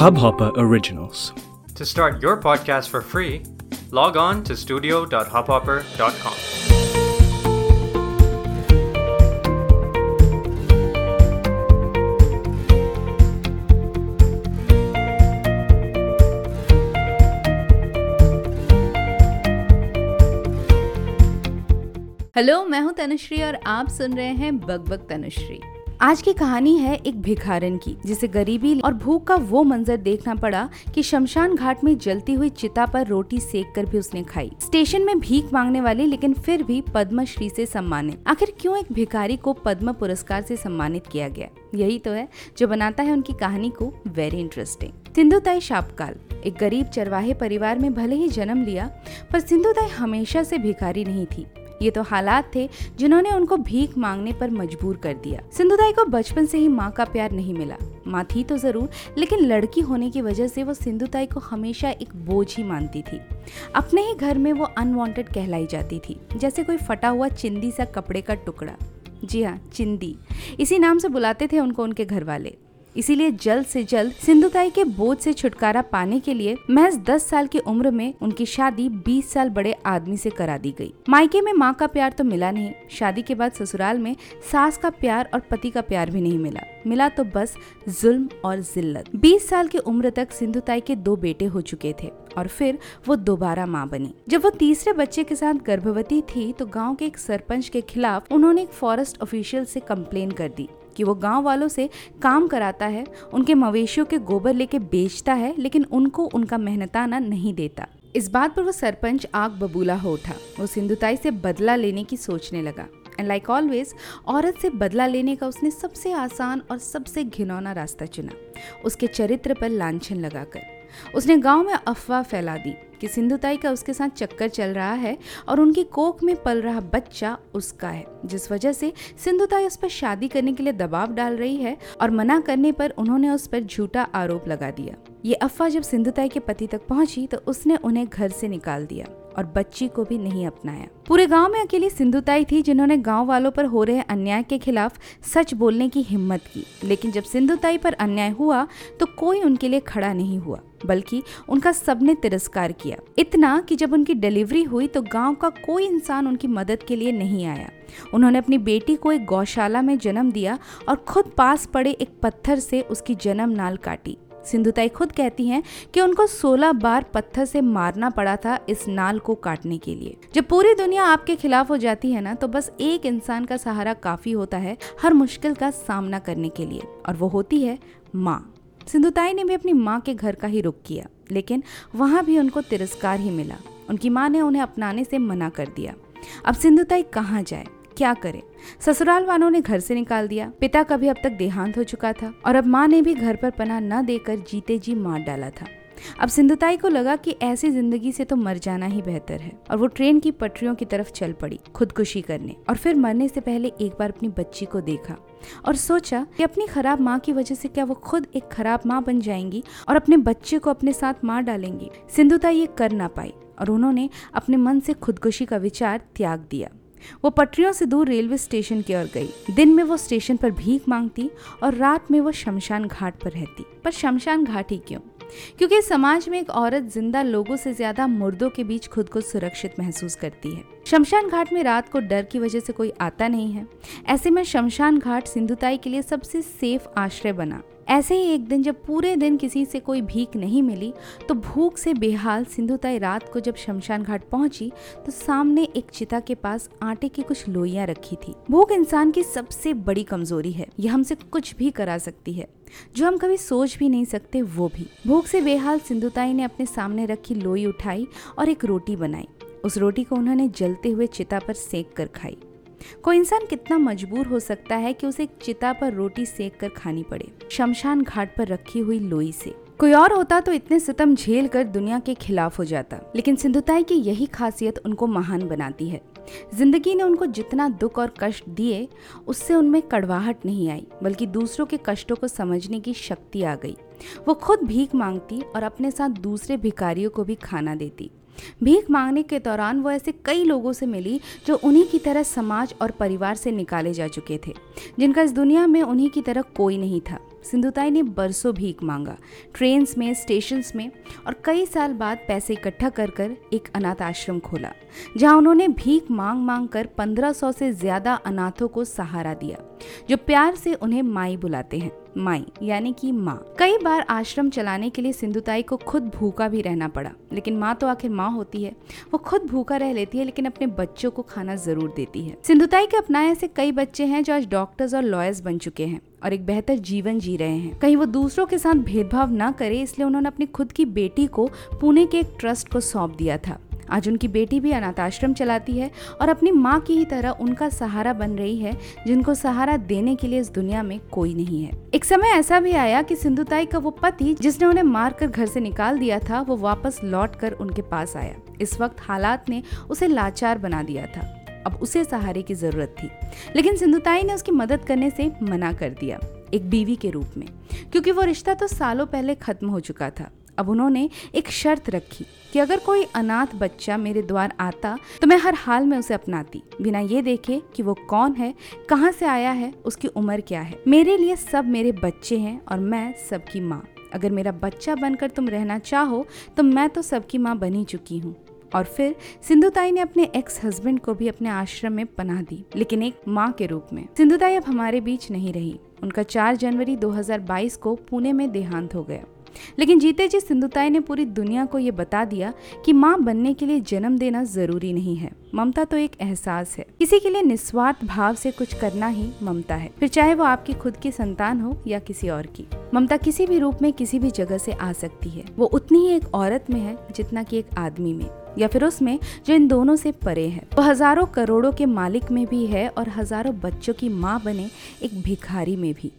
Hubhopper Originals. To start your podcast for free, log on to studio.hubhopper.com. Hello मैं हूँ तनुश्री और आप सुन रहे हैं बग बग तनुश्री आज की कहानी है एक भिखारन की, जिसे गरीबी और भूख का वो मंजर देखना पड़ा कि शमशान घाट में जलती हुई चिता पर रोटी सेक कर भी उसने खाई। स्टेशन में भीख मांगने वाली, लेकिन फिर भी पद्मश्री से सम्मानित। आखिर क्यों एक भिखारी को पद्म पुरस्कार से सम्मानित किया गया? यही तो है, जो बनाता है उनकी कहानी को वेरी इंटरेस्टिंग सिंधुताई शापकाल। एक गरीब चरवाहे परिवार में भले ही जन्म लिया, पर सिंधुताई हमेशा से भिखारी नहीं थी। ये तो हालात थे जिन्होंने उनको भीख मांगने पर मजबूर कर दिया। सिंधुदाई को बचपन से ही माँ का प्यार नहीं मिला। माँ थी तो ज़रूर, लेकिन लड़की होने की वजह से वो सिंधुताई को हमेशा एक बोझ ही मानती थी। अपने ही घर में वो अनवांटेड कहलाई जाती थी, जैसे कोई फटा हुआ चिंदी सा कपड़े का टुकड़ा। जी हाँ चिंदी। इसी नाम से बुलाते थे उनको उनके घर वाले। इसीलिए जल्द से जल्द सिंधुताई के बोझ से छुटकारा पाने के लिए महज 10 साल की उम्र में उनकी शादी 20 साल बड़े आदमी से करा दी गई। मायके में माँ का प्यार तो मिला नहीं। शादी के बाद ससुराल में सास का प्यार और पति का प्यार भी नहीं मिला। मिला तो बस जुल्म और जिल्लत। 20 साल की उम्र तक सिंधुताई के दो बेटे हो चुके थे और फिर वो दोबारा माँ बनी। जब वो तीसरे बच्चे के साथ गर्भवती थी तो गाँव के एक सरपंच के खिलाफ उन्होंने एक फॉरेस्ट ऑफिशियल से कम्प्लेन कर दी। कि वो गाँव वालों से काम कराता है, उनके मवेशियों के गोबर लेके बेचता है, लेकिन उनको उनका मेहनताना नहीं देता। इस बात पर वो सरपंच आग बबूला हो उठा। वो सिंधुताई से बदला लेने की सोचने लगा। एंड लाइक ऑलवेज औरत से बदला लेने का उसने सबसे आसान और सबसे घिनौना रास्ता चुना। उसके चरित्र पर लांछन लगाकर। उसने गाँव में अफवाह फैला दी कि सिंधुताई का उसके साथ चक्कर चल रहा है और उनकी कोख में पल रहा बच्चा उसका है, जिस वजह से सिंधुताई उस पर शादी करने के लिए दबाव डाल रही है और मना करने पर उन्होंने उस पर झूठा आरोप लगा दिया। ये अफवाह जब सिंधुताई के पति तक पहुँची तो उसने उन्हें घर से निकाल दिया। और बच्ची को भी नहीं अपनाया। पूरे गाँव में अकेली सिंधुताई थी जिन्होंने गाँव वालों पर हो रहे अन्याय के खिलाफ सच बोलने की हिम्मत की। लेकिन जब सिंधुताई पर अन्याय हुआ तो कोई उनके लिए खड़ा नहीं हुआ, बल्कि उनका सबने तिरस्कार किया। इतना कि जब उनकी डिलीवरी हुई तो गाँव का कोई इंसान उनकी मदद के लिए नहीं आया। उन्होंने अपनी बेटी को एक गौशाला में जन्म दिया और खुद पास पड़े एक पत्थर से उसकी जन्म नाल काटी। सिंधुताई खुद कहती हैं कि उनको 16 बार पत्थर से मारना पड़ा था इस नाल को काटने के लिए। जब पूरी दुनिया आपके खिलाफ हो जाती है ना तो बस एक इंसान का सहारा काफ़ी होता है हर मुश्किल का सामना करने के लिए, और वो होती है माँ। सिंधुताई ने भी अपनी माँ के घर का ही रुख किया, लेकिन वहाँ भी उनको तिरस्कार ही मिला। उनकी माँ ने उन्हें अपनाने से मना कर दिया। अब सिंधुताई कहाँ जाए? क्या करे? ससुराल वालों ने घर से निकाल दिया। पिता का भी अब तक देहांत हो चुका था और अब माँ ने भी घर पर पनाह न देकर जीते जी मार डाला था। अब सिंधुताई को लगा कि ऐसी ज़िंदगी से तो मर जाना ही बेहतर है और वो ट्रेन की पटरियों की तरफ़ चल पड़ी खुदकुशी करने और फिर मरने से पहले एक बार अपनी बच्ची को देखा और सोचा कि अपनी खराब माँ की वजह से क्या वो खुद एक खराब माँ बन जाएँगी और अपने बच्चे को अपने साथ मार डालेंगी। सिंधुताई ये कर ना पाई और उन्होंने अपने मन से खुदकुशी का विचार त्याग दिया। वो पटरियों से दूर रेलवे स्टेशन की ओर गई। दिन में वो स्टेशन पर भीख मांगती और रात में वो शमशान घाट पर रहती। पर शमशान घाट ही क्यों? क्योंकि समाज में एक औरत ज़िंदा लोगों से ज़्यादा मुर्दों के बीच खुद को सुरक्षित महसूस करती है। शमशान घाट में रात को डर की वजह से कोई आता नहीं है। ऐसे में शमशान घाट सिंधुताई के लिए सबसे सेफ़ आश्रय बना। ऐसे ही एक दिन जब पूरे दिन किसी से कोई भीख नहीं मिली तो भूख से बेहाल सिंधुताई रात को जब शमशान घाट पहुँची तो सामने एक चिता के पास आटे की कुछ लोइयाँ रखी थी। भूख इंसान की सबसे बड़ी कमज़ोरी है। यह हमसे कुछ भी करा सकती है। जो हम कभी सोच भी नहीं सकते, वो भी। भूख से बेहाल सिंधुताई ने अपने सामने रखी लोई उठाई और एक रोटी बनाई। उस रोटी को उन्होंने जलते हुए चिता पर सेक कर खाई। कोई इंसान कितना मजबूर हो सकता है कि उसे एक चिता पर रोटी सेक कर खानी पड़े, शमशान घाट पर रखी हुई लोई से। कोई और होता तो इतने सितम झेल कर दुनिया के खिलाफ हो जाता। लेकिन सिंधुताई की यही खासियत उनको महान बनाती है। ज़िंदगी ने उनको जितना दुख और कष्ट दिए, उससे उनमें कड़वाहट नहीं आई, बल्कि दूसरों के कष्टों को समझने की शक्ति आ गई। वो खुद भीख मांगती और अपने साथ दूसरे भिखारियों को भी खाना देती। भीख मांगने के दौरान वो ऐसे कई लोगों से मिली जो उन्हीं की तरह समाज और परिवार से निकाले जा चुके थे, जिनका इस दुनिया में उन्हीं की तरह कोई नहीं था। सिंधुताई ने बरसों भीख मांगा, ट्रेन्स में स्टेशन में और कई साल बाद पैसे इकट्ठा कर कर एक अनाथ आश्रम खोला, जहाँ उन्होंने भीख मांग मांग कर 1500 से ज़्यादा अनाथों को सहारा दिया, जो प्यार से उन्हें माई बुलाते हैं। माई, यानी कि माँ। कई बार आश्रम चलाने के लिए सिंधुताई को खुद भूखा भी रहना पड़ा, लेकिन माँ तो आखिर माँ होती है। वो खुद भूखा रह लेती है, लेकिन अपने बच्चों को खाना ज़रूर देती है। सिंधुताई के अपनाए ऐसे कई बच्चे हैं जो आज डॉक्टर्स और लॉयर्स बन चुके हैं और एक बेहतर जीवन जी रहे हैं। कहीं वो दूसरों के साथ भेदभाव न करे, इसलिए उन्होंने अपनी खुद की बेटी को पुणे के एक ट्रस्ट को सौंप दिया था। आज उनकी बेटी भी अनाथ आश्रम चलाती है और अपनी माँ की ही तरह उनका सहारा बन रही है, जिनको सहारा देने के लिए इस दुनिया में कोई नहीं है। एक समय ऐसा भी आया कि सिंधुताई का वो पति, जिसने उन्हें मारकर घर से निकाल दिया था, वो वापस लौट कर उनके पास आया। इस वक्त हालात ने उसे लाचार बना दिया था। अब उसे सहारे की ज़रूरत थी। लेकिन सिंधुताई ने उसकी मदद करने से मना कर दिया, एक बीवी के रूप में। क्योंकि वो रिश्ता तो सालों पहले खत्म हो चुका था। अब उन्होंने एक शर्त रखी कि अगर कोई अनाथ बच्चा मेरे द्वार आता तो मैं हर हाल में उसे अपनाती। बिना ये देखे कि वो कौन है, कहाँ से आया है, उसकी उम्र क्या है। मेरे लिए सब मेरे बच्चे हैं और मैं सबकी माँ। अगर मेरा बच्चा बनकर तुम रहना चाहो तो मैं तो सबकी माँ बनी चुकी हूँ। और फिर सिंधुताई ने अपने एक्स हस्बैंड को भी अपने आश्रम में पनाह दी, लेकिन एक माँ के रूप में। सिंधुताई अब हमारे बीच नहीं रही। उनका 4 जनवरी 2022 को पुणे में देहांत हो गया। लेकिन जीते जी सिंधुताई ने पूरी दुनिया को ये बता दिया कि माँ बनने के लिए जन्म देना ज़रूरी नहीं है। ममता तो एक एहसास है। किसी के लिए निस्वार्थ भाव से कुछ करना ही ममता है। फिर चाहे वो आपकी खुद की संतान हो या किसी और की। ममता किसी भी रूप में किसी भी जगह से आ सकती है। वो उतनी ही एक औरत में है जितना की एक आदमी में। या फिर उसमें जो इन दोनों से परे है। वो हज़ारों करोड़ों के मालिक में भी है और हज़ारों बच्चों की माँ बने एक भिखारी में भी।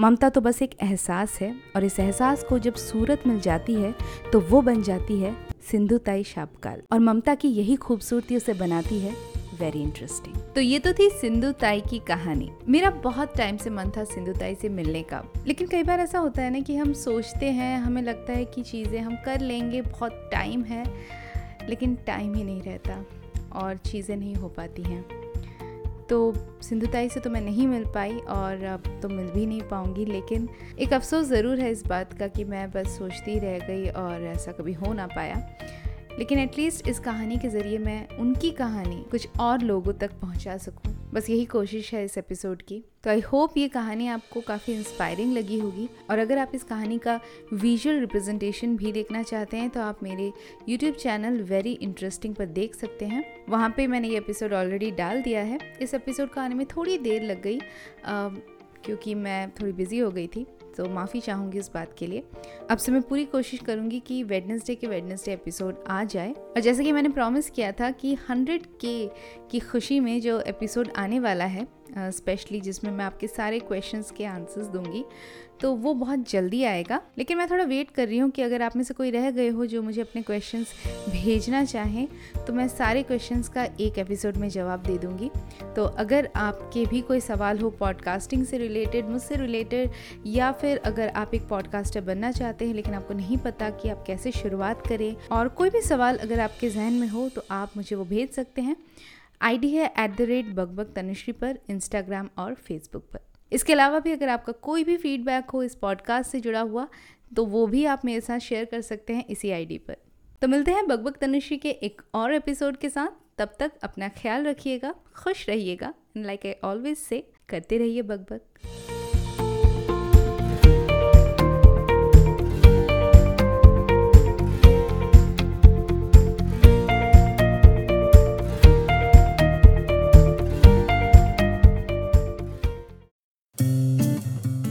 ममता तो बस एक एहसास है और इस एहसास को जब सूरत मिल जाती है तो वो बन जाती है सिंधुताई शापकाल और ममता की यही खूबसूरती उसे बनाती है वेरी इंटरेस्टिंग तो ये तो थी सिंधु ताई की कहानी। मेरा बहुत टाइम से मन था सिंधु ताई से मिलने का। लेकिन कई बार ऐसा होता है ना कि हम सोचते हैं, हमें लगता है कि चीज़ें हम कर लेंगे, बहुत टाइम है, लेकिन टाइम ही नहीं रहता और चीज़ें नहीं हो पाती हैं। तो सिंधुताई से तो मैं नहीं मिल पाई और अब तो मिल भी नहीं पाऊँगी, लेकिन एक अफसोस ज़रूर है इस बात का कि मैं बस सोचती रह गई और ऐसा कभी हो ना पाया। लेकिन एटलीस्ट इस कहानी के ज़रिए मैं उनकी कहानी कुछ और लोगों तक पहुँचा सकूँ। बस यही कोशिश है इस एपिसोड की। तो आई होप ये कहानी आपको काफ़ी इंस्पायरिंग लगी होगी। और अगर आप इस कहानी का विजुअल रिप्रेजेंटेशन भी देखना चाहते हैं तो आप मेरे यूट्यूब चैनल वेरी इंटरेस्टिंग पर देख सकते हैं। वहाँ पे मैंने ये एपिसोड ऑलरेडी डाल दिया है। इस एपिसोड को आने में थोड़ी देर लग गई आ, क्योंकि मैं थोड़ी बिज़ी हो गई थी। तो माफ़ी चाहूँगी इस बात के लिए। अब से मैं पूरी कोशिश करूँगी कि वेडनेसडे के वेडनेसडे एपिसोड आ जाए। और जैसे कि मैंने प्रॉमिस किया था कि हंड्रेड के की खुशी में जो एपिसोड आने वाला है स्पेशली जिसमें मैं आपके सारे क्वेश्चंस के आंसर्स दूँगी। तो वो बहुत जल्दी आएगा। लेकिन मैं थोड़ा वेट कर रही हूँ कि अगर आप में से कोई रह गए हो जो मुझे अपने क्वेश्चंस भेजना चाहें तो मैं सारे क्वेश्चंस का एक एपिसोड में जवाब दे दूँगी। तो अगर आपके भी कोई सवाल हो पॉडकास्टिंग से रिलेटेड मुझसे रिलेटेड या फिर अगर आप एक पॉडकास्टर बनना चाहते हैं, लेकिन आपको नहीं पता कि आप कैसे शुरुआत करें, और कोई भी सवाल अगर आपके जहन में हो तो आप मुझे वो भेज सकते हैं। आईडी है at the rate bug Tanushree पर इंस्टाग्राम और फेसबुक पर। इसके अलावा भी अगर आपका कोई भी फीडबैक हो इस पॉडकास्ट से जुड़ा हुआ तो वो भी आप मेरे साथ शेयर कर सकते हैं इसी आईडी पर। तो मिलते हैं बगबग तनुश्री के एक और एपिसोड के साथ। तब तक अपना ख्याल रखिएगा, खुश रहिएगा लाइक आई ऑलवेज से करते रहिए बगबग